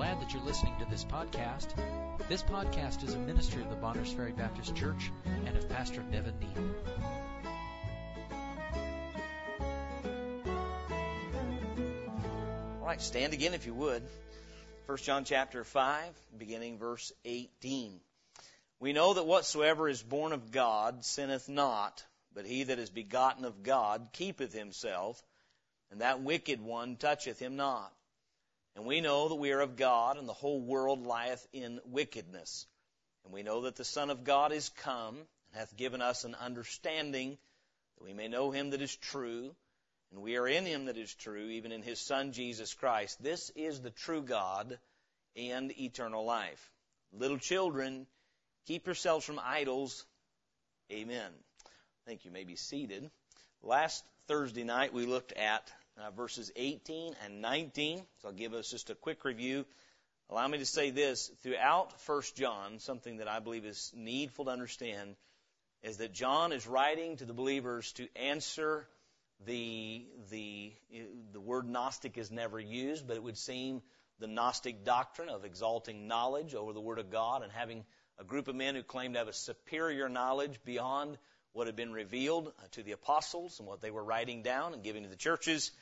glad that you're listening to this podcast. This podcast is a ministry of the Bonners Ferry Baptist Church and of Pastor Nevin Neal. All right, stand again if you would. 1 John chapter 5, beginning verse 18. We know that whatsoever is born of God sinneth not, but he that is begotten of God keepeth himself, and that wicked one toucheth him not. And we know that we are of God, and the whole world lieth in wickedness. And we know that the Son of God is come, and hath given us an understanding, that we may know him that is true, and we are in him that is true, even in his Son Jesus Christ. This is the true God and eternal life. Little children, keep yourselves from idols. Amen. I think you may be seated. Last Thursday night we looked at uh, verses 18 and 19. So I'll give us just a quick review. Allow me to say this throughout 1 John, something that I believe is needful to understand is that John is writing to the believers to answer the the the word gnostic is never used, but it would seem the gnostic doctrine of exalting knowledge over the word of God and having a group of men who claim to have a superior knowledge beyond what had been revealed to the apostles and what they were writing down and giving to the churches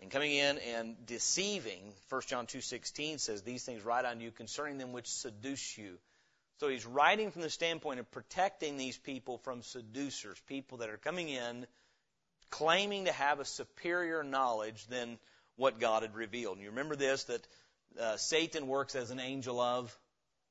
and coming in and deceiving 1 john 2.16 says these things write on you concerning them which seduce you. So he's writing from the standpoint of protecting these people from seducers people that are coming in claiming to have a superior knowledge than what god had revealed. And you remember this that uh, satan works as an angel of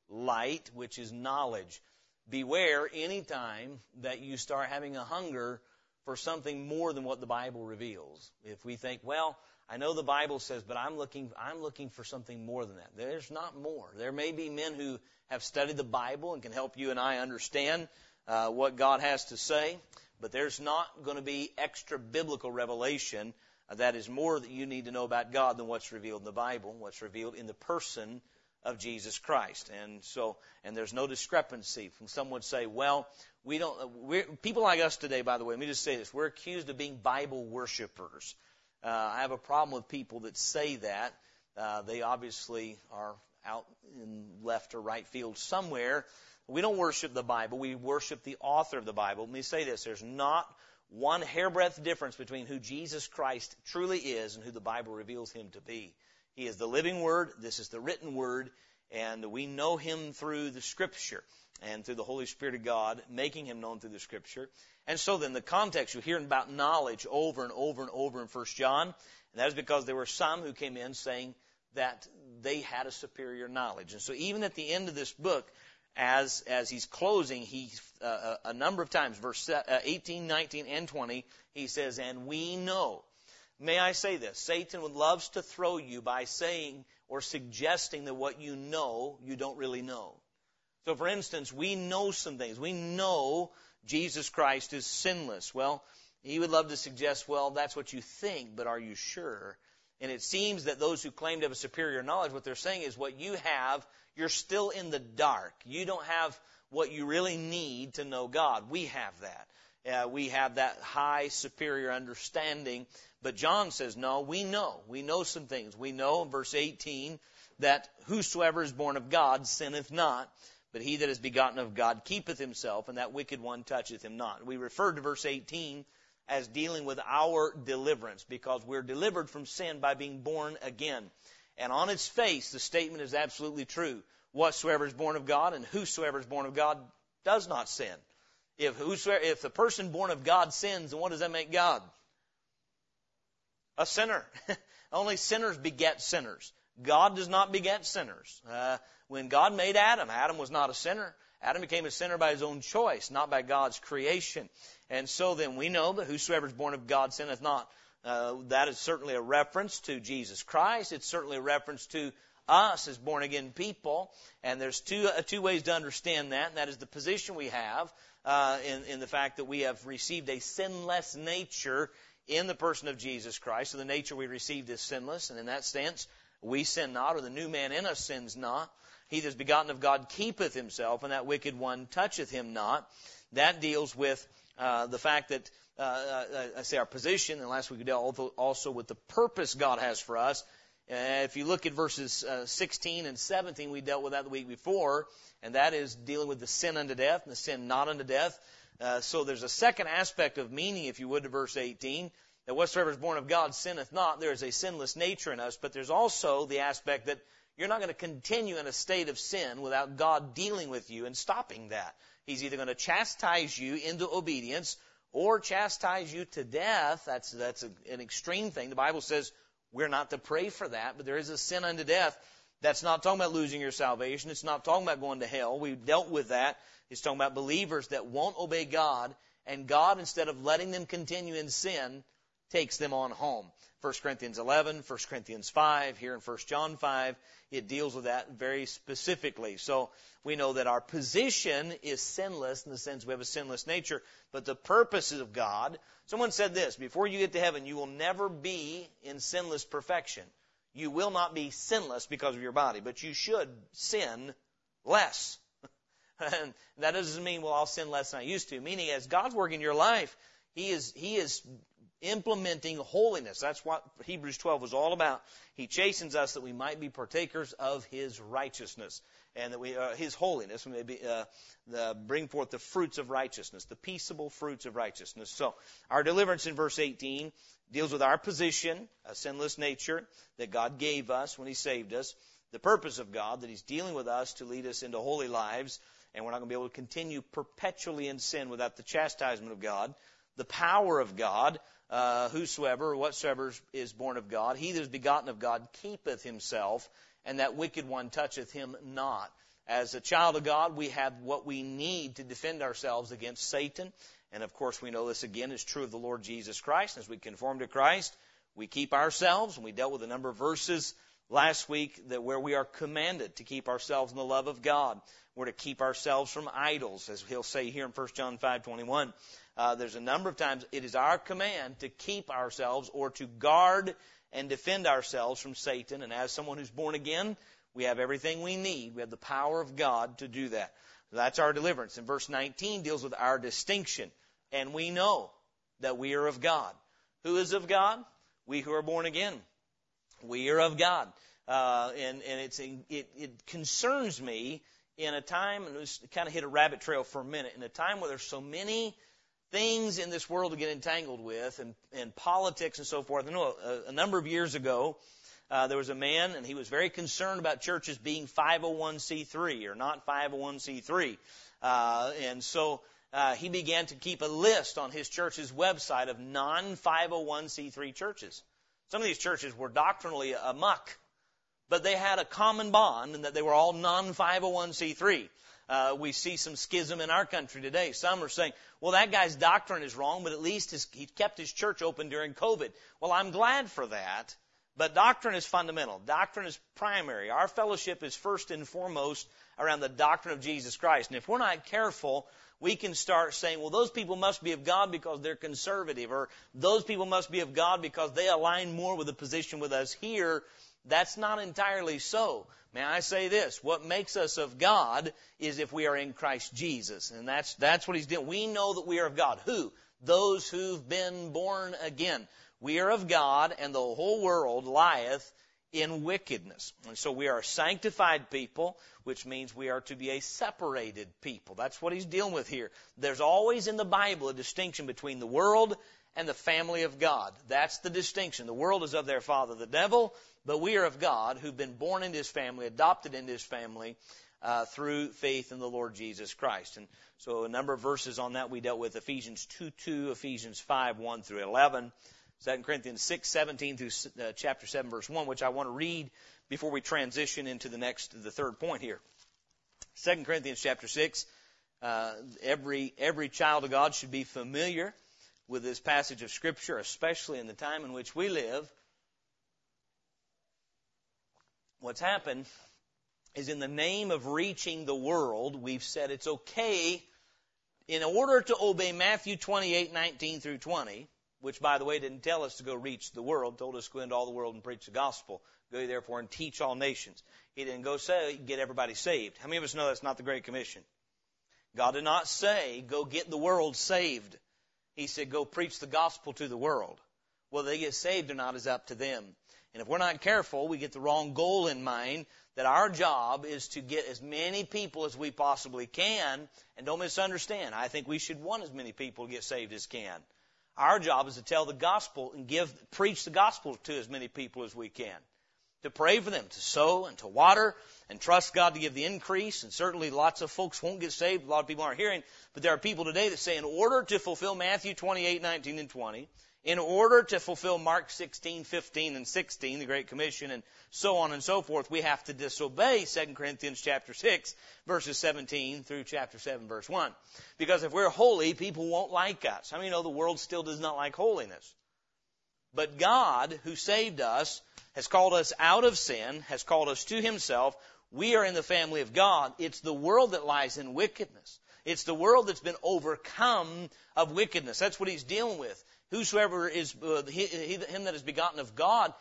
light which is knowledge. Beware anytime that you start having a hunger for something more than what the Bible reveals. If we think, well, I know the Bible says, but I'm looking, I'm looking for something more than that. There's not more. There may be men who have studied the Bible and can help you and I understand uh, what God has to say, but there's not going to be extra biblical revelation uh, that is more that you need to know about God than what's revealed in the Bible, what's revealed in the person of Jesus Christ. And so, and there's no discrepancy. Some would say, well, we don't, people like us today, by the way, let me just say this. We're accused of being Bible worshipers. Uh, I have a problem with people that say that. Uh, they obviously are out in left or right field somewhere. We don't worship the Bible. We worship the author of the Bible. Let me say this. There's not one hairbreadth difference between who Jesus Christ truly is and who the Bible reveals him to be. He is the living Word. This is the written Word. And we know Him through the Scripture and through the Holy Spirit of God, making Him known through the Scripture. And so then the context, you're hearing about knowledge over and over and over in 1 John. And that is because there were some who came in saying that they had a superior knowledge. And so even at the end of this book, as as he's closing, he uh, a number of times, verse uh, 18, 19, and 20, he says, "And we know." May I say this? Satan loves to throw you by saying or suggesting that what you know, you don't really know. So, for instance, we know some things. We know Jesus Christ is sinless. Well, he would love to suggest, well, that's what you think, but are you sure? And it seems that those who claim to have a superior knowledge, what they're saying is what you have, you're still in the dark. You don't have what you really need to know God. We have that. Uh, we have that high superior understanding but John says, no, we know. We know some things. We know in verse 18 that whosoever is born of God sinneth not, but he that is begotten of God keepeth himself, and that wicked one toucheth him not. We refer to verse 18 as dealing with our deliverance because we're delivered from sin by being born again. And on its face, the statement is absolutely true. Whatsoever is born of God and whosoever is born of God does not sin. If whosoever, if the person born of God sins, then what does that make God? a sinner. Only sinners beget sinners. God does not beget sinners. Uh, when God made Adam, Adam was not a sinner. Adam became a sinner by his own choice, not by God's creation. And so then we know that whosoever is born of God sinneth not. Uh, that is certainly a reference to Jesus Christ. It's certainly a reference to us as born again people. And there's two uh, two ways to understand that. And that is the position we have uh, in in the fact that we have received a sinless nature in the person of Jesus Christ. So the nature we received is sinless, and in that sense, we sin not, or the new man in us sins not. He that is begotten of God keepeth himself, and that wicked one toucheth him not. That deals with uh, the fact that uh, uh, I say our position, and last week we dealt also with the purpose God has for us. Uh, if you look at verses uh, 16 and 17, we dealt with that the week before, and that is dealing with the sin unto death and the sin not unto death. Uh, so there's a second aspect of meaning, if you would, to verse 18, that whatsoever is born of God sinneth not. There is a sinless nature in us, but there's also the aspect that you're not going to continue in a state of sin without God dealing with you and stopping that. He's either going to chastise you into obedience or chastise you to death. That's, that's a, an extreme thing. The Bible says we're not to pray for that, but there is a sin unto death. That's not talking about losing your salvation. It's not talking about going to hell. We've dealt with that. It's talking about believers that won't obey God, and God, instead of letting them continue in sin, takes them on home. 1 Corinthians 11, 1 Corinthians 5, here in 1 John 5, it deals with that very specifically. So we know that our position is sinless in the sense we have a sinless nature, but the purposes of God. Someone said this, before you get to heaven, you will never be in sinless perfection. You will not be sinless because of your body, but you should sin less. and that doesn't mean, well, I'll sin less than I used to. Meaning, as God's working in your life, He is, He is implementing holiness. That's what Hebrews 12 was all about. He chastens us that we might be partakers of His righteousness and that we, uh, His holiness, may be, uh, the, bring forth the fruits of righteousness, the peaceable fruits of righteousness. So, our deliverance in verse 18 deals with our position, a sinless nature that God gave us when He saved us, the purpose of God that He's dealing with us to lead us into holy lives, and we're not going to be able to continue perpetually in sin without the chastisement of God, the power of God, uh, whosoever or whatsoever is born of God, he that is begotten of God keepeth himself, and that wicked one toucheth him not. As a child of God, we have what we need to defend ourselves against Satan. And of course, we know this again is true of the Lord Jesus Christ. As we conform to Christ, we keep ourselves, and we dealt with a number of verses last week that where we are commanded to keep ourselves in the love of God. We're to keep ourselves from idols, as he'll say here in 1 John 5:21. Uh, there's a number of times it is our command to keep ourselves or to guard and defend ourselves from Satan. And as someone who's born again, we have everything we need. We have the power of God to do that. That's our deliverance. And verse 19 deals with our distinction. And we know that we are of God. Who is of God? We who are born again. We are of God. Uh, and and it's it, it concerns me in a time, and it kind of hit a rabbit trail for a minute, in a time where there's so many things in this world to get entangled with and, and politics and so forth. I know a, a number of years ago, uh, there was a man and he was very concerned about churches being 501c3 or not 501c3. Uh, and so uh, he began to keep a list on his church's website of non 501c3 churches. Some of these churches were doctrinally amuck, but they had a common bond in that they were all non 501c3. Uh, we see some schism in our country today. Some are saying, well, that guy's doctrine is wrong, but at least his, he kept his church open during COVID. Well, I'm glad for that. But doctrine is fundamental. Doctrine is primary. Our fellowship is first and foremost around the doctrine of Jesus Christ. And if we're not careful, we can start saying, well, those people must be of God because they're conservative, or those people must be of God because they align more with the position with us here. That's not entirely so. May I say this? What makes us of God is if we are in Christ Jesus. And that's, that's what he's doing. We know that we are of God. Who? Those who've been born again. We are of God and the whole world lieth in wickedness. And so we are a sanctified people, which means we are to be a separated people. That's what he's dealing with here. There's always in the Bible a distinction between the world and the family of God. That's the distinction. The world is of their father, the devil, but we are of God who've been born into his family, adopted into his family uh, through faith in the Lord Jesus Christ. And so a number of verses on that we dealt with Ephesians 2 2, Ephesians 5 1 through 11, 2 Corinthians 6 17 through uh, chapter 7 verse 1, which I want to read before we transition into the next, the third point here. 2 Corinthians chapter 6, uh, every, every child of God should be familiar with this passage of Scripture, especially in the time in which we live. What's happened is in the name of reaching the world, we've said it's okay in order to obey Matthew 28, 19 through 20, which by the way didn't tell us to go reach the world, told us to go into all the world and preach the gospel. Go therefore and teach all nations. He didn't go say, get everybody saved. How many of us know that's not the Great Commission? God did not say, go get the world saved. He said, go preach the gospel to the world. Whether they get saved or not is up to them. And if we're not careful, we get the wrong goal in mind that our job is to get as many people as we possibly can. And don't misunderstand. I think we should want as many people to get saved as can. Our job is to tell the gospel and give, preach the gospel to as many people as we can. To pray for them, to sow and to water and trust God to give the increase. And certainly lots of folks won't get saved. A lot of people aren't hearing. But there are people today that say in order to fulfill Matthew 28, 19 and 20, in order to fulfill Mark 16, 15, and 16, the Great Commission, and so on and so forth, we have to disobey 2 Corinthians chapter 6, verses 17 through chapter 7, verse 1. Because if we're holy, people won't like us. How many know the world still does not like holiness? But God, who saved us, has called us out of sin, has called us to Himself. We are in the family of God. It's the world that lies in wickedness. It's the world that's been overcome of wickedness. That's what He's dealing with. Whosoever is uh, he, he, him that is begotten of God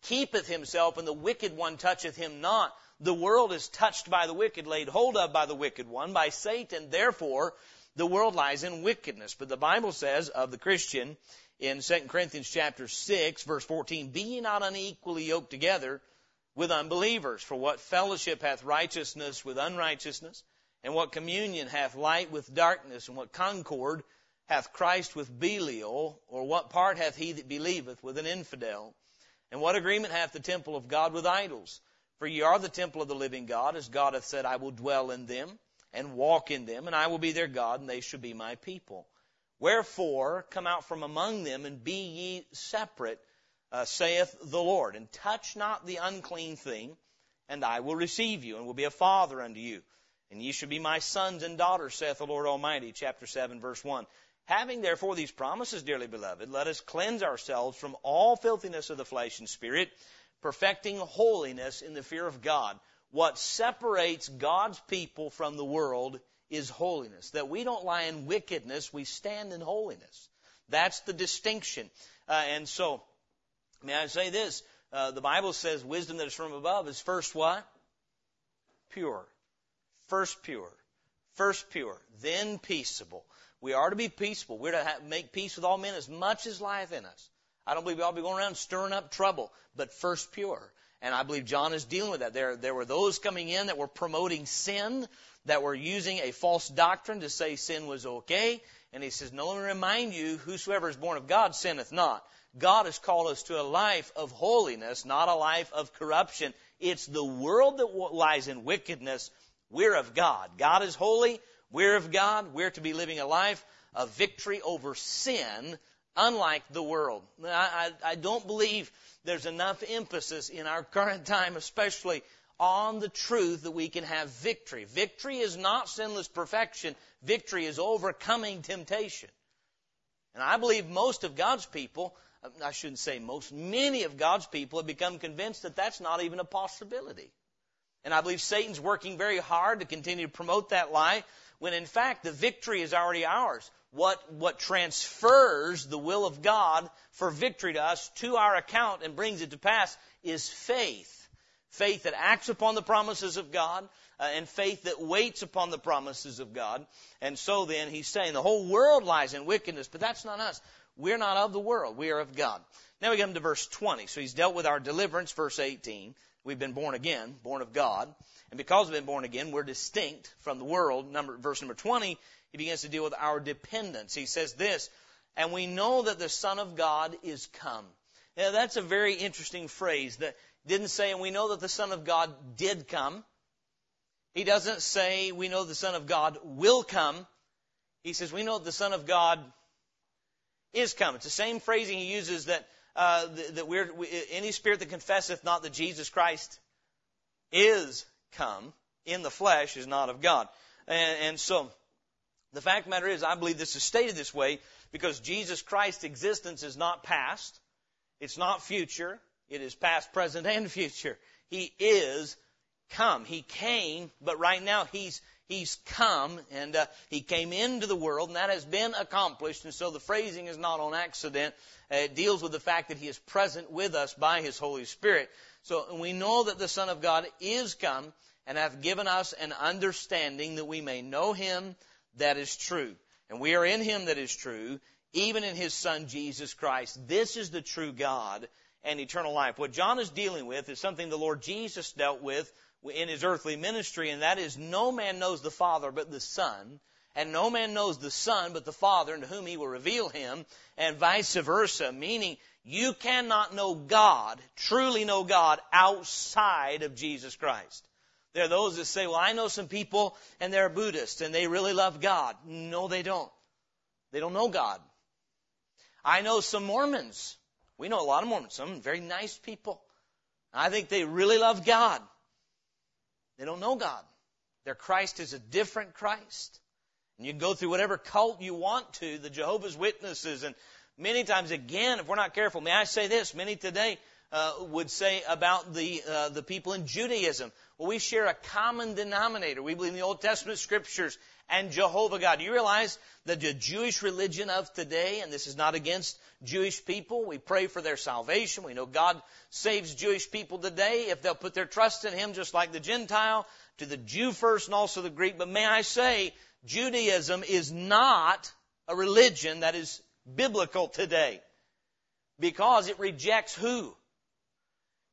keepeth himself, and the wicked one toucheth him not. The world is touched by the wicked, laid hold of by the wicked one, by Satan. Therefore, the world lies in wickedness. But the Bible says of the Christian in 2 Corinthians chapter 6, verse 14, Be ye not unequally yoked together with unbelievers. For what fellowship hath righteousness with unrighteousness? And what communion hath light with darkness? And what concord hath Christ with Belial, or what part hath he that believeth with an infidel? And what agreement hath the temple of God with idols? For ye are the temple of the living God, as God hath said, I will dwell in them, and walk in them, and I will be their God, and they shall be my people. Wherefore, come out from among them, and be ye separate, uh, saith the Lord, and touch not the unclean thing, and I will receive you, and will be a father unto you. And ye shall be my sons and daughters, saith the Lord Almighty. Chapter 7, verse 1. Having therefore these promises, dearly beloved, let us cleanse ourselves from all filthiness of the flesh and spirit, perfecting holiness in the fear of God. What separates God's people from the world is holiness. That we don't lie in wickedness, we stand in holiness. That's the distinction. Uh, and so, may I say this? Uh, the Bible says wisdom that is from above is first what? Pure. First pure. First pure. Then peaceable we are to be peaceful. We're to make peace with all men as much as life in us. I don't believe we ought to be going around stirring up trouble, but first pure. And I believe John is dealing with that. There, there were those coming in that were promoting sin, that were using a false doctrine to say sin was okay. And he says, No, let me remind you, whosoever is born of God sinneth not. God has called us to a life of holiness, not a life of corruption. It's the world that lies in wickedness. We're of God. God is holy. We're of God. We're to be living a life of victory over sin, unlike the world. I, I, I don't believe there's enough emphasis in our current time, especially on the truth that we can have victory. Victory is not sinless perfection. Victory is overcoming temptation. And I believe most of God's people, I shouldn't say most, many of God's people have become convinced that that's not even a possibility. And I believe Satan's working very hard to continue to promote that lie when in fact the victory is already ours. What, what transfers the will of God for victory to us to our account and brings it to pass is faith. Faith that acts upon the promises of God, uh, and faith that waits upon the promises of God. And so then he's saying the whole world lies in wickedness, but that's not us. We're not of the world. We are of God. Now we come to verse 20. So he's dealt with our deliverance, verse 18. We've been born again, born of God. And because we've been born again, we're distinct from the world. Number, verse number 20, he begins to deal with our dependence. He says this, and we know that the Son of God is come. Now that's a very interesting phrase that didn't say, and we know that the Son of God did come. He doesn't say, we know the Son of God will come. He says, we know that the Son of God is come. It's the same phrasing he uses that, uh, that we're, we, any spirit that confesseth not that Jesus Christ is come in the flesh is not of God. And, and so, the fact the matter is, I believe this is stated this way because Jesus Christ's existence is not past, it's not future, it is past, present, and future. He is come. He came, but right now he's he's come and uh, he came into the world, and that has been accomplished. And so the phrasing is not on accident. Uh, it deals with the fact that he is present with us by his Holy Spirit. So we know that the Son of God is come and hath given us an understanding that we may know him that is true. And we are in him that is true, even in his Son Jesus Christ. This is the true God and eternal life. What John is dealing with is something the Lord Jesus dealt with in his earthly ministry, and that is no man knows the Father but the Son, and no man knows the Son but the Father, and to whom he will reveal him, and vice versa, meaning you cannot know God, truly know God, outside of Jesus Christ. There are those that say, well, I know some people and they're Buddhists and they really love God. No, they don't. They don't know God. I know some Mormons. We know a lot of Mormons, some very nice people. I think they really love God. They don't know God. Their Christ is a different Christ. And you can go through whatever cult you want to, the Jehovah's Witnesses, and many times again, if we're not careful, may I say this, many today uh, would say about the uh, the people in Judaism. Well, we share a common denominator. We believe in the Old Testament scriptures and Jehovah God. Do you realize that the Jewish religion of today, and this is not against Jewish people, we pray for their salvation. We know God saves Jewish people today if they'll put their trust in Him, just like the Gentile, to the Jew first and also the Greek. But may I say, Judaism is not a religion that is biblical today because it rejects who?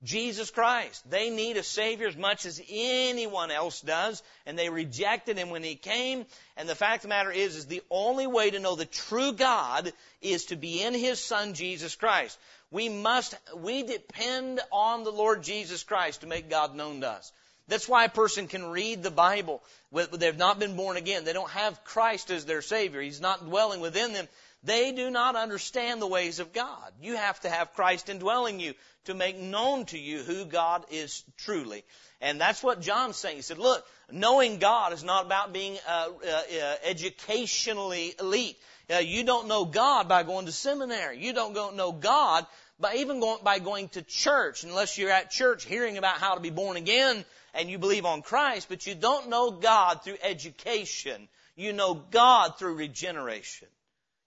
Jesus Christ. They need a Savior as much as anyone else does, and they rejected Him when He came. And the fact of the matter is, is the only way to know the true God is to be in His Son, Jesus Christ. We must, we depend on the Lord Jesus Christ to make God known to us. That's why a person can read the Bible. They've not been born again. They don't have Christ as their Savior. He's not dwelling within them. They do not understand the ways of God. You have to have Christ indwelling you to make known to you who God is truly. And that's what John's saying. He said, look, knowing God is not about being uh, uh, uh, educationally elite. Uh, you don't know God by going to seminary. You don't go, know God by even going, by going to church, unless you're at church hearing about how to be born again and you believe on Christ, but you don't know God through education. You know God through regeneration.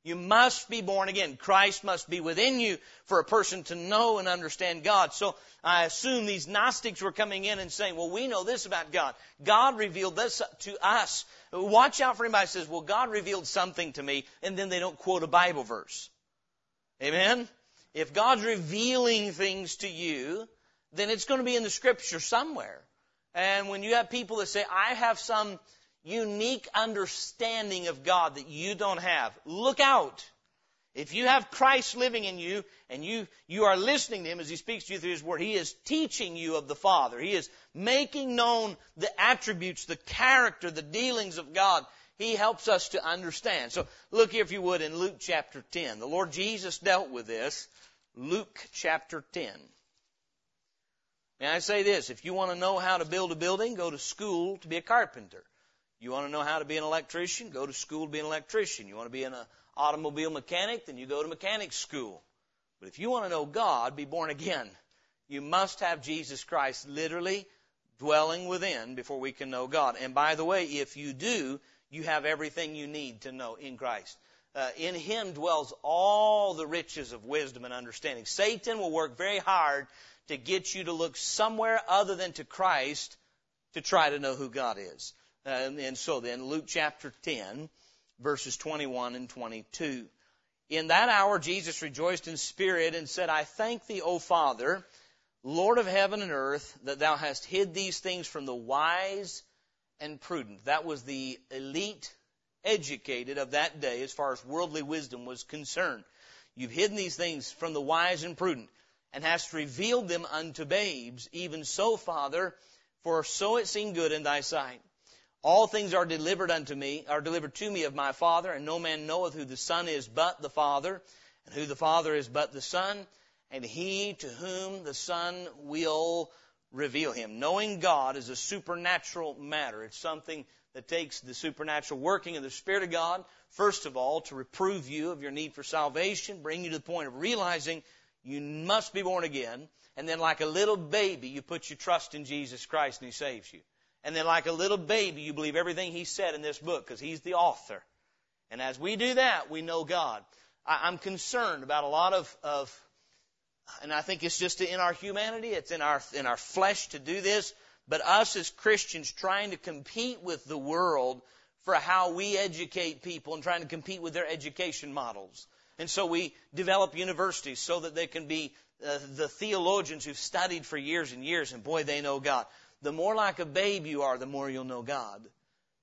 You must be born again. Christ must be within you for a person to know and understand God. So I assume these Gnostics were coming in and saying, well, we know this about God. God revealed this to us. Watch out for anybody who says, well, God revealed something to me, and then they don't quote a Bible verse. Amen? If God's revealing things to you, then it's going to be in the scripture somewhere. And when you have people that say, I have some unique understanding of God that you don't have. Look out. If you have Christ living in you and you, you are listening to Him as He speaks to you through His Word, He is teaching you of the Father. He is making known the attributes, the character, the dealings of God. He helps us to understand. So look here, if you would, in Luke chapter 10. The Lord Jesus dealt with this. Luke chapter 10. May I say this? If you want to know how to build a building, go to school to be a carpenter. You want to know how to be an electrician? Go to school to be an electrician. You want to be an automobile mechanic? Then you go to mechanic school. But if you want to know God, be born again. You must have Jesus Christ literally dwelling within before we can know God. And by the way, if you do, you have everything you need to know in Christ. Uh, in Him dwells all the riches of wisdom and understanding. Satan will work very hard to get you to look somewhere other than to Christ to try to know who God is. Uh, and so then, Luke chapter 10, verses 21 and 22. In that hour, Jesus rejoiced in spirit and said, I thank thee, O Father, Lord of heaven and earth, that thou hast hid these things from the wise and prudent. That was the elite educated of that day as far as worldly wisdom was concerned. You've hidden these things from the wise and prudent and hast revealed them unto babes. Even so, Father, for so it seemed good in thy sight. All things are delivered unto me, are delivered to me of my Father, and no man knoweth who the Son is but the Father, and who the Father is but the Son, and he to whom the Son will reveal him. Knowing God is a supernatural matter. It's something that takes the supernatural working of the Spirit of God, first of all, to reprove you of your need for salvation, bring you to the point of realizing you must be born again, and then like a little baby, you put your trust in Jesus Christ and He saves you. And then like a little baby, you believe everything he said in this book because he's the author. And as we do that, we know God. I, am concerned about a lot of, of, and I think it's just in our humanity, it's in our, in our flesh to do this, but us as Christians trying to compete with the world for how we educate people and trying to compete with their education models. And so we develop universities so that they can be uh, the theologians who've studied for years and years, and boy, they know God. The more like a babe you are, the more you'll know God.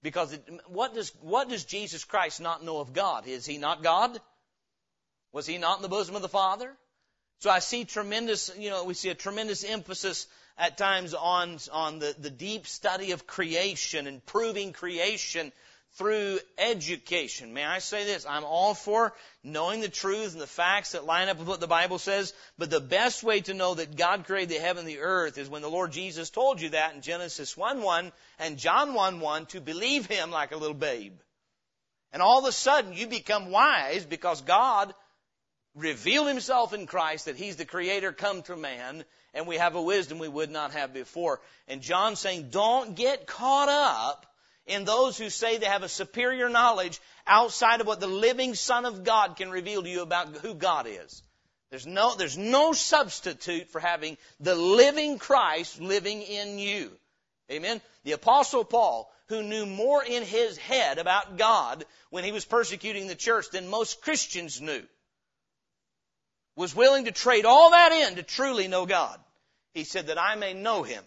Because it, what does what does Jesus Christ not know of God? Is he not God? Was he not in the bosom of the Father? So I see tremendous, you know, we see a tremendous emphasis at times on on the, the deep study of creation and proving creation through education. May I say this? I'm all for knowing the truth and the facts that line up with what the Bible says, but the best way to know that God created the heaven and the earth is when the Lord Jesus told you that in Genesis 1 1 and John 1 1 to believe Him like a little babe. And all of a sudden you become wise because God revealed Himself in Christ that He's the Creator come to man and we have a wisdom we would not have before. And John's saying, don't get caught up in those who say they have a superior knowledge outside of what the living Son of God can reveal to you about who God is. There's no, there's no substitute for having the living Christ living in you. Amen? The apostle Paul, who knew more in his head about God when he was persecuting the church than most Christians knew, was willing to trade all that in to truly know God. He said that I may know him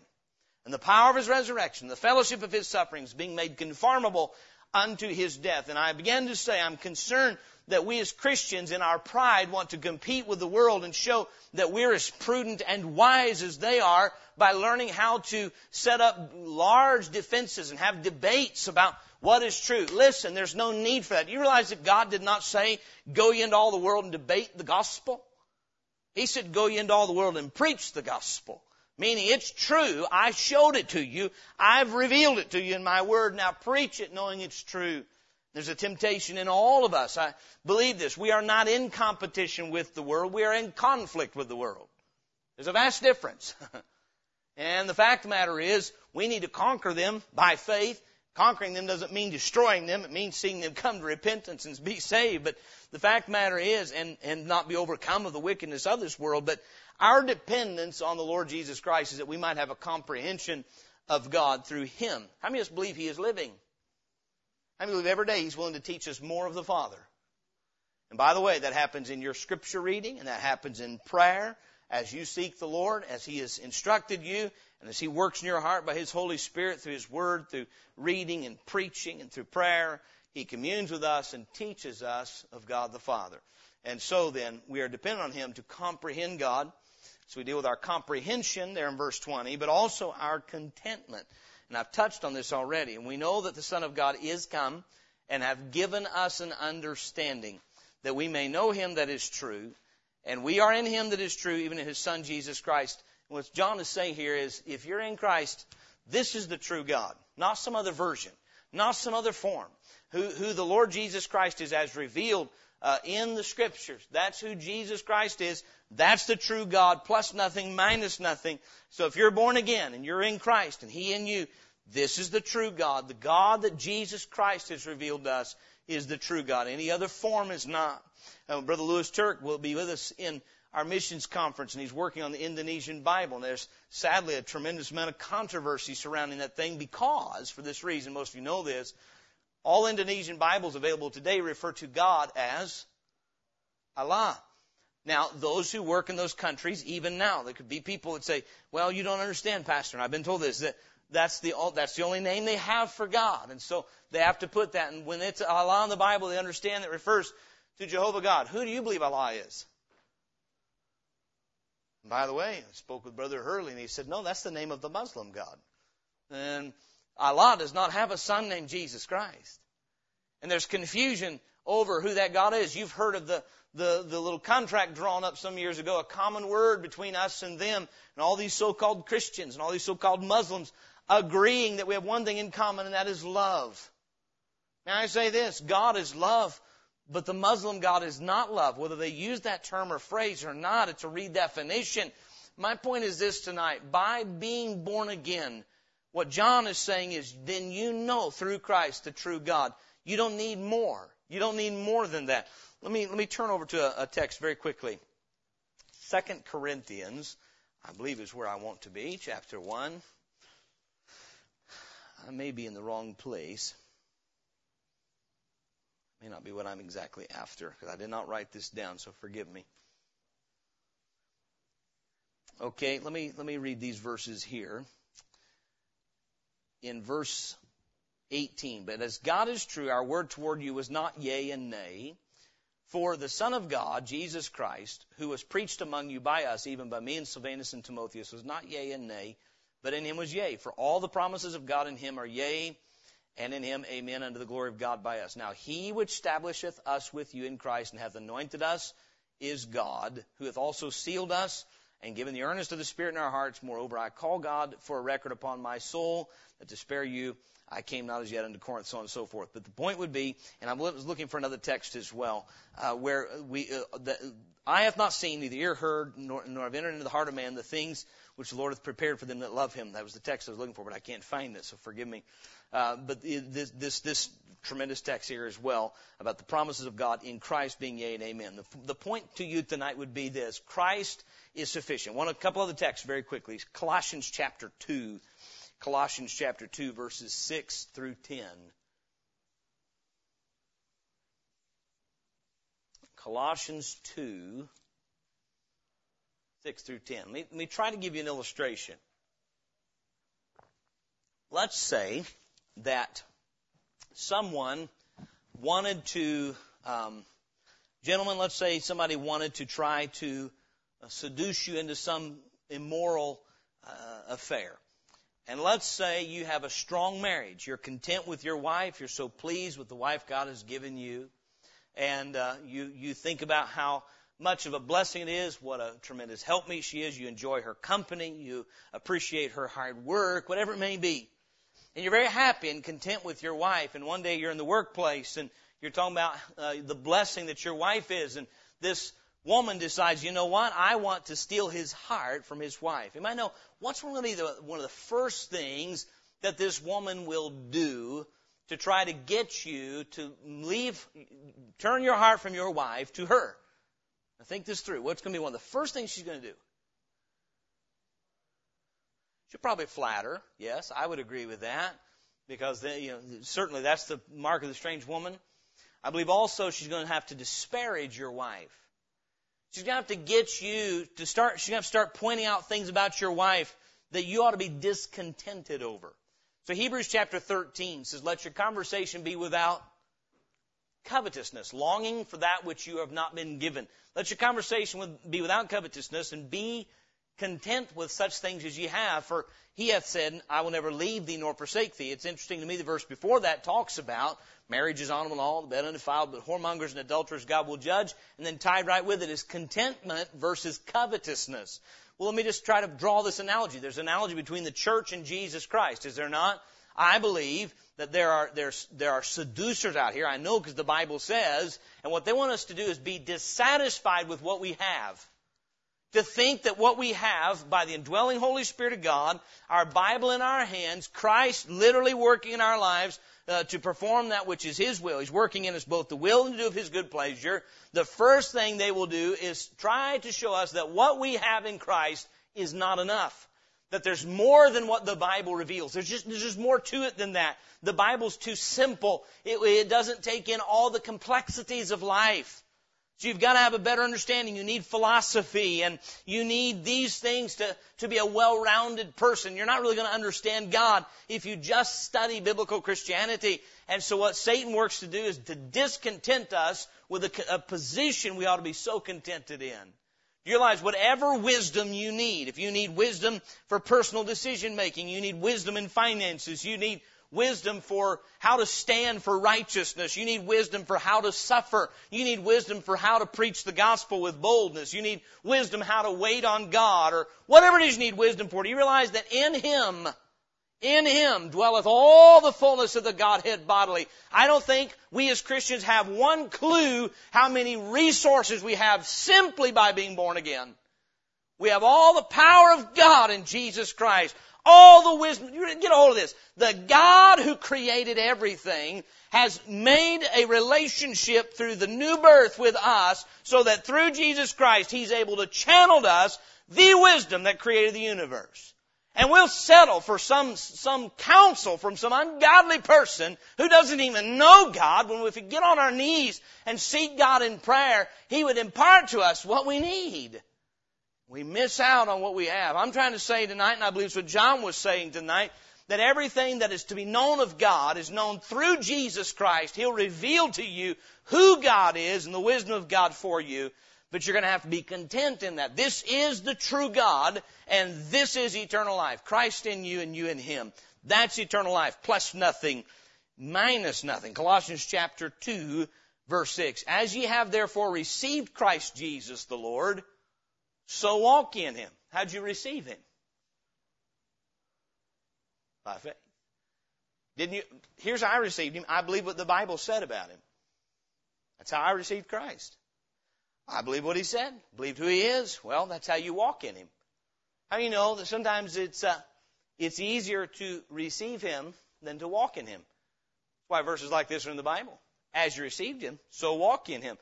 and the power of his resurrection, the fellowship of his sufferings, being made conformable unto his death. And I began to say, I'm concerned that we as Christians in our pride want to compete with the world and show that we're as prudent and wise as they are by learning how to set up large defenses and have debates about what is true. Listen, there's no need for that. You realize that God did not say, go ye into all the world and debate the gospel? He said, go ye into all the world and preach the gospel. Meaning it's true. I showed it to you. I've revealed it to you in my word. Now preach it knowing it's true. There's a temptation in all of us. I believe this. We are not in competition with the world. We are in conflict with the world. There's a vast difference. and the fact of the matter is, we need to conquer them by faith. Conquering them doesn't mean destroying them. It means seeing them come to repentance and be saved. But the fact the matter is, and, and not be overcome of the wickedness of this world, but our dependence on the Lord Jesus Christ is that we might have a comprehension of God through Him. How many of us believe He is living? How many believe every day He's willing to teach us more of the Father? And by the way, that happens in your scripture reading and that happens in prayer as you seek the Lord, as He has instructed you, and as He works in your heart by His Holy Spirit through His Word, through reading and preaching and through prayer. He communes with us and teaches us of God the Father. And so then, we are dependent on Him to comprehend God so we deal with our comprehension there in verse 20, but also our contentment. And I've touched on this already. And we know that the Son of God is come and have given us an understanding that we may know Him that is true. And we are in Him that is true, even in His Son Jesus Christ. What John is saying here is, if you're in Christ, this is the true God, not some other version, not some other form. Who, who the Lord Jesus Christ is as revealed uh, in the Scriptures. That's who Jesus Christ is. That's the true God, plus nothing, minus nothing. So if you're born again and you're in Christ and He in you, this is the true God. The God that Jesus Christ has revealed to us is the true God. Any other form is not. Uh, Brother Lewis Turk will be with us in our missions conference and he's working on the Indonesian Bible. And there's sadly a tremendous amount of controversy surrounding that thing because, for this reason, most of you know this, all Indonesian Bibles available today refer to God as Allah. Now, those who work in those countries, even now, there could be people that say, well, you don't understand, Pastor, and I've been told this, that that's the, that's the only name they have for God. And so they have to put that. And when it's Allah in the Bible, they understand that refers to Jehovah God. Who do you believe Allah is? And by the way, I spoke with Brother Hurley, and he said, no, that's the name of the Muslim God. And Allah does not have a son named Jesus Christ. And there's confusion over who that God is. You've heard of the, the, the little contract drawn up some years ago, a common word between us and them, and all these so-called Christians and all these so-called Muslims agreeing that we have one thing in common, and that is love. Now I say this, God is love, but the Muslim God is not love. Whether they use that term or phrase or not, it's a redefinition. My point is this tonight. By being born again, what John is saying is, then you know through Christ the true God. You don't need more. You don't need more than that. Let me, let me turn over to a, a text very quickly. Second Corinthians, I believe is where I want to be, chapter 1. I may be in the wrong place. May not be what I'm exactly after because I did not write this down, so forgive me. Okay, let me let me read these verses here. In verse 18, but as God is true, our word toward you was not yea and nay. For the Son of God, Jesus Christ, who was preached among you by us, even by me and Silvanus and Timotheus, was not yea and nay, but in him was yea. For all the promises of God in him are yea, and in him amen unto the glory of God by us. Now he which establisheth us with you in Christ and hath anointed us is God, who hath also sealed us and given the earnest of the Spirit in our hearts. Moreover, I call God for a record upon my soul that to spare you I came not as yet unto Corinth, so on and so forth. But the point would be, and I was looking for another text as well, uh, where we, uh, the, I have not seen, neither ear heard, nor, nor have entered into the heart of man the things which the Lord hath prepared for them that love Him. That was the text I was looking for, but I can't find it, so forgive me. Uh, but this, this, this tremendous text here as well about the promises of God in Christ being yea and amen. The, the point to you tonight would be this: Christ is sufficient. One, a couple other texts very quickly. Colossians chapter two Colossians chapter 2 verses 6 through 10. Colossians 2, 6 through 10. Let me, let me, try to give you an illustration. Let's say that someone wanted to, um, gentlemen, let's say somebody wanted to try to uh, seduce you into some immoral uh, affair. And let's say you have a strong marriage. You're content with your wife. You're so pleased with the wife God has given you. And uh, you, you think about how much of a blessing it is, what a tremendous helpmeet she is. You enjoy her company. You appreciate her hard work, whatever it may be. And you're very happy and content with your wife. And one day you're in the workplace and you're talking about uh, the blessing that your wife is. And this woman decides, you know what? I want to steal his heart from his wife. You might know what's really the, one of the first things that this woman will do to try to get you to leave, turn your heart from your wife to her. Now think this through. What's going to be one of the first things she's going to do? She'll probably flatter. Yes, I would agree with that because they, you know, certainly that's the mark of the strange woman. I believe also she's going to have to disparage your wife. She's going to have to get you to start, she's going to, to start pointing out things about your wife that you ought to be discontented over. So Hebrews chapter 13 says, let your conversation be without covetousness, longing for that which you have not been given. Let your conversation be without covetousness and be content with such things as ye have, for he hath said, I will never leave thee nor forsake thee. It's interesting to me, the verse before that talks about marriage is honorable and all, the bed undefiled, but whoremongers and adulterers God will judge. And then tied right with it is contentment versus covetousness. Well, let me just try to draw this analogy. There's an analogy between the church and Jesus Christ, is there not? I believe that there are, there's, there are seducers out here. I know because the Bible says, and what they want us to do is be dissatisfied with what we have to think that what we have by the indwelling Holy Spirit of God, our Bible in our hands, Christ literally working in our lives uh, to perform that which is His will. He's working in us both the will and to do of His good pleasure. The first thing they will do is try to show us that what we have in Christ is not enough. That there's more than what the Bible reveals. There's just, there's just more to it than that. The Bible's too simple. It, it doesn't take in all the complexities of life. So you've got to have a better understanding. You need philosophy and you need these things to, to be a well-rounded person. You're not really going to understand God if you just study biblical Christianity. And so what Satan works to do is to discontent us with a, a position we ought to be so contented in. You realize whatever wisdom you need, if you need wisdom for personal decision making, you need wisdom in finances, you need wisdom for how to stand for righteousness. You need wisdom for how to suffer. You need wisdom for how to preach the gospel with boldness. You need wisdom how to wait on God or whatever it is you need wisdom for. Do you realize that in Him, in Him dwelleth all the fullness of the Godhead bodily. I don't think we as Christians have one clue how many resources we have simply by being born again. We have all the power of God in Jesus Christ all the wisdom. Get a hold of this. The God who created everything has made a relationship through the new birth with us so that through Jesus Christ He's able to channel to us the wisdom that created the universe. And we'll settle for some, some counsel from some ungodly person who doesn't even know God when if we get on our knees and seek God in prayer, He would impart to us what we need. We miss out on what we have. I'm trying to say tonight, and I believe it's what John was saying tonight, that everything that is to be known of God is known through Jesus Christ. He'll reveal to you who God is and the wisdom of God for you, but you're going to have to be content in that. This is the true God, and this is eternal life. Christ in you and you in Him. That's eternal life, plus nothing, minus nothing. Colossians chapter 2, verse 6. As ye have therefore received Christ Jesus the Lord, so walk in him. How'd you receive him? By faith. Didn't you? Here's how I received him. I believe what the Bible said about him. That's how I received Christ. I believe what he said. Believed who he is. Well, that's how you walk in him. How do you know that sometimes it's uh, it's easier to receive him than to walk in him. That's why verses like this are in the Bible. As you received him, so walk in him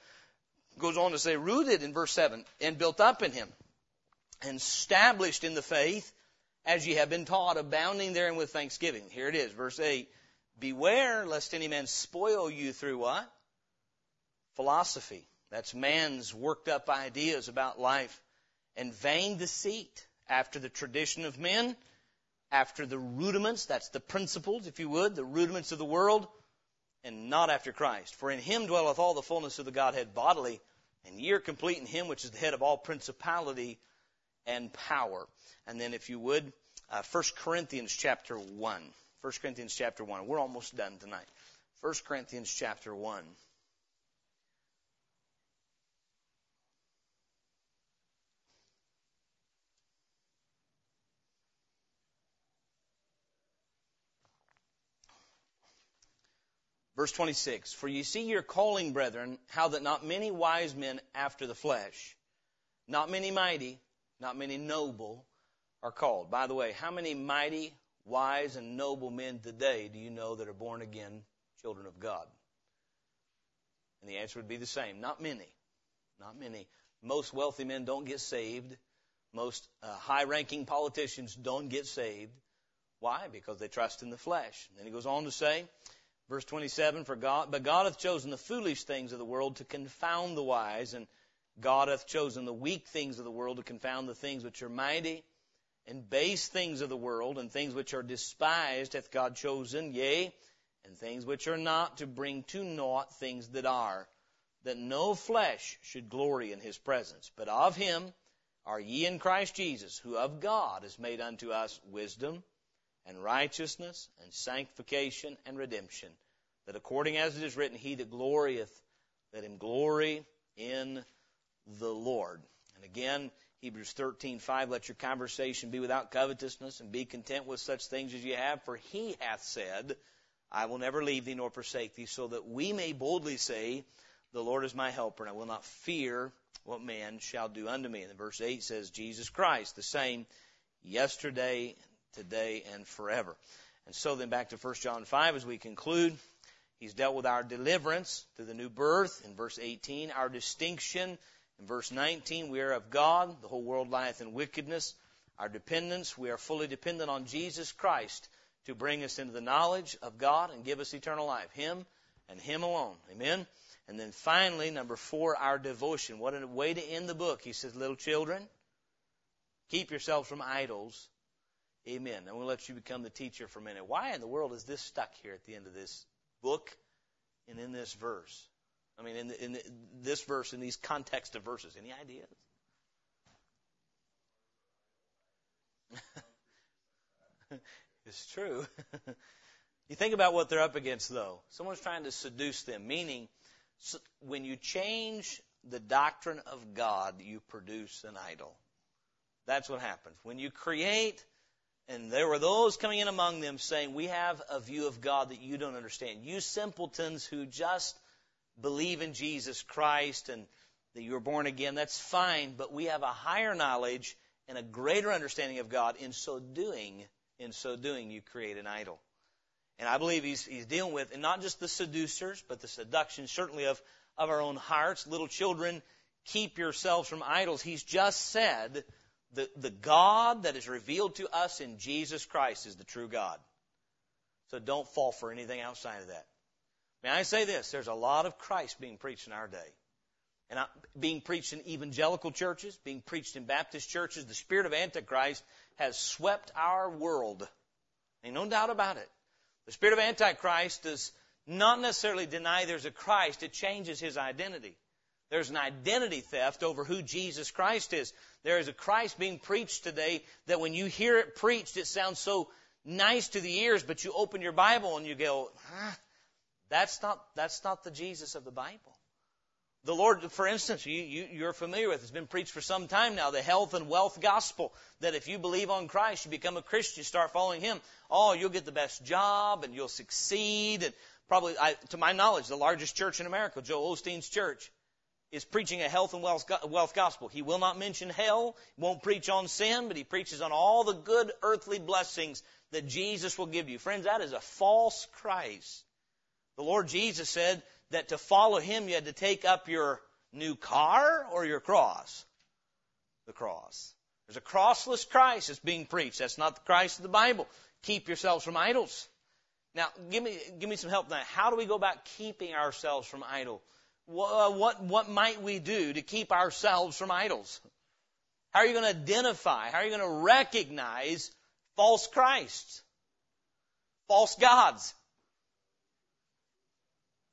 goes on to say, rooted in verse 7, and built up in him, and established in the faith, as ye have been taught, abounding therein with thanksgiving. Here it is, verse 8. Beware lest any man spoil you through what? Philosophy. That's man's worked up ideas about life. And vain deceit after the tradition of men, after the rudiments, that's the principles, if you would, the rudiments of the world, and not after Christ. For in him dwelleth all the fullness of the Godhead bodily, and ye are complete in him which is the head of all principality and power. And then if you would, uh, 1 Corinthians chapter 1. 1 Corinthians chapter 1. We're almost done tonight. 1 Corinthians chapter 1. Verse 26, For ye see your calling, brethren, how that not many wise men after the flesh, not many mighty, not many noble are called. By the way, how many mighty, wise, and noble men today do you know that are born again children of God? And the answer would be the same. Not many. Not many. Most wealthy men don't get saved. Most uh, high ranking politicians don't get saved. Why? Because they trust in the flesh. And then he goes on to say, Verse 27, for God, but God hath chosen the foolish things of the world to confound the wise, and God hath chosen the weak things of the world to confound the things which are mighty, and base things of the world, and things which are despised hath God chosen, yea, and things which are not, to bring to naught things that are, that no flesh should glory in his presence. But of him are ye in Christ Jesus, who of God is made unto us wisdom, and righteousness and sanctification and redemption, that according as it is written, he that glorieth, let him glory in the Lord. And again, Hebrews 13:5 let your conversation be without covetousness and be content with such things as you have for he hath said I will never leave thee nor forsake thee so that we may boldly say the Lord is my helper and I will not fear what man shall do unto me and verse 8 says Jesus Christ the same yesterday today, and forever. And so then back to 1 John 5 as we conclude. He's dealt with our deliverance through the new birth in verse 18, our distinction in verse 19, we are of God, the whole world lieth in wickedness. Our dependence, we are fully dependent on Jesus Christ to bring us into the knowledge of God and give us eternal life. Him and Him alone. Amen. And then finally, number four, our devotion. What a way to end the book. He says, little children, keep yourselves from idols Amen. I'm going to let you become the teacher for a minute. Why in the world is this stuck here at the end of this book and in this verse? I mean, in, the, in the, this verse, in these context of verses. Any ideas? it's true. you think about what they're up against, though. Someone's trying to seduce them, meaning when you change the doctrine of God, you produce an idol. That's what happens. When you create and there were those coming in among them saying, We have a view of God that you don't understand. You simpletons who just believe in Jesus Christ and that you were born again, that's fine, but we have a higher knowledge and a greater understanding of God. In so doing, in so doing, you create an idol. And I believe he's, he's dealing with, and not just the seducers, but the seduction certainly of, of our own hearts. Little children, keep yourselves from idols. He's just said The, the God that is revealed to us in Jesus Christ is the true God. So don't fall for anything outside of that. May I say this? There's a lot of Christ being preached in our day. And being preached in evangelical churches, being preached in Baptist churches. The spirit of Antichrist has swept our world. Ain't no doubt about it. The spirit of Antichrist does not necessarily deny there's a Christ, it changes his identity. There's an identity theft over who Jesus Christ is. There is a Christ being preached today that when you hear it preached, it sounds so nice to the ears, but you open your Bible and you go, ah, that's not, that's not the Jesus of the Bible. The Lord, for instance, you, you, you're familiar with, it's been preached for some time now, the health and wealth gospel. That if you believe on Christ, you become a Christian, you start following Him, oh, you'll get the best job and you'll succeed. And probably, I, to my knowledge, the largest church in America, Joel Osteen's church, is preaching a health and wealth, gospel. He will not mention hell, won't preach on sin, but he preaches on all the good earthly blessings that Jesus will give you. Friends, that is a false Christ. The Lord Jesus said, that to follow him you had to take up your new car or your cross? The cross. There's a crossless Christ that's being preached. That's not the Christ of the Bible. Keep yourselves from idols. Now, give me, give me some help now. How do we go about keeping ourselves from idol? What, uh, what, what might we do to keep ourselves from idols? How are you going to identify? How are you going to recognize false Christs? False gods?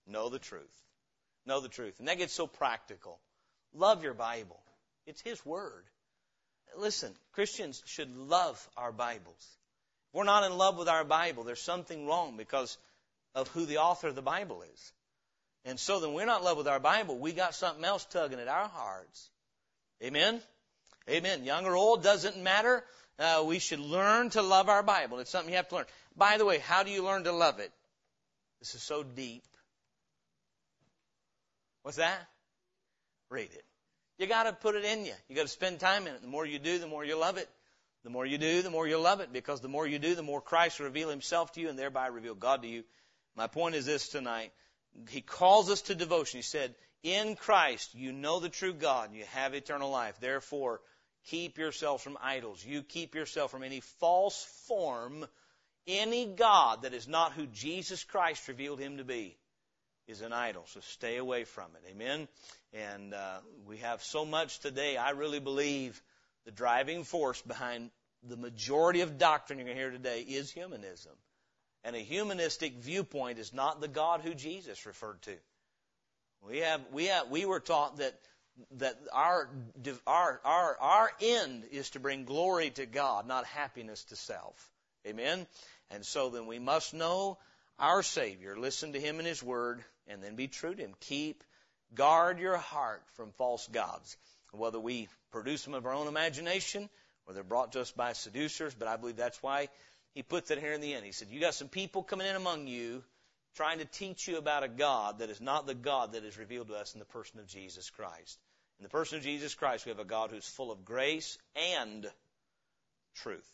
Know the truth. Know the truth. And that gets so practical. Love your Bible. It's His Word. Listen, Christians should love our Bibles. If we're not in love with our Bible, there's something wrong because of who the author of the Bible is. And so then we're not in love with our Bible. We got something else tugging at our hearts. Amen? Amen. Young or old doesn't matter. Uh, we should learn to love our Bible. It's something you have to learn. By the way, how do you learn to love it? This is so deep. What's that? Read it. You got to put it in you. You got to spend time in it. The more you do, the more you love it. The more you do, the more you love it because the more you do, the more Christ will reveal himself to you and thereby reveal God to you. My point is this tonight. He calls us to devotion. He said, in Christ, you know the true God and you have eternal life. Therefore, keep yourself from idols. You keep yourself from any false form, any God that is not who Jesus Christ revealed him to be is an idol. So stay away from it. Amen. And uh, we have so much today. I really believe the driving force behind the majority of doctrine you're going to hear today is humanism. And a humanistic viewpoint is not the God who Jesus referred to. We have we have we were taught that that our our our our end is to bring glory to God, not happiness to self. Amen. And so then we must know our Savior, listen to Him and His Word, and then be true to Him. Keep, guard your heart from false gods. Whether we produce them of our own imagination or they're brought to us by seducers, but I believe that's why He puts it here in the end. He said, You got some people coming in among you trying to teach you about a God that is not the God that is revealed to us in the person of Jesus Christ. In the person of Jesus Christ, we have a God who's full of grace and truth.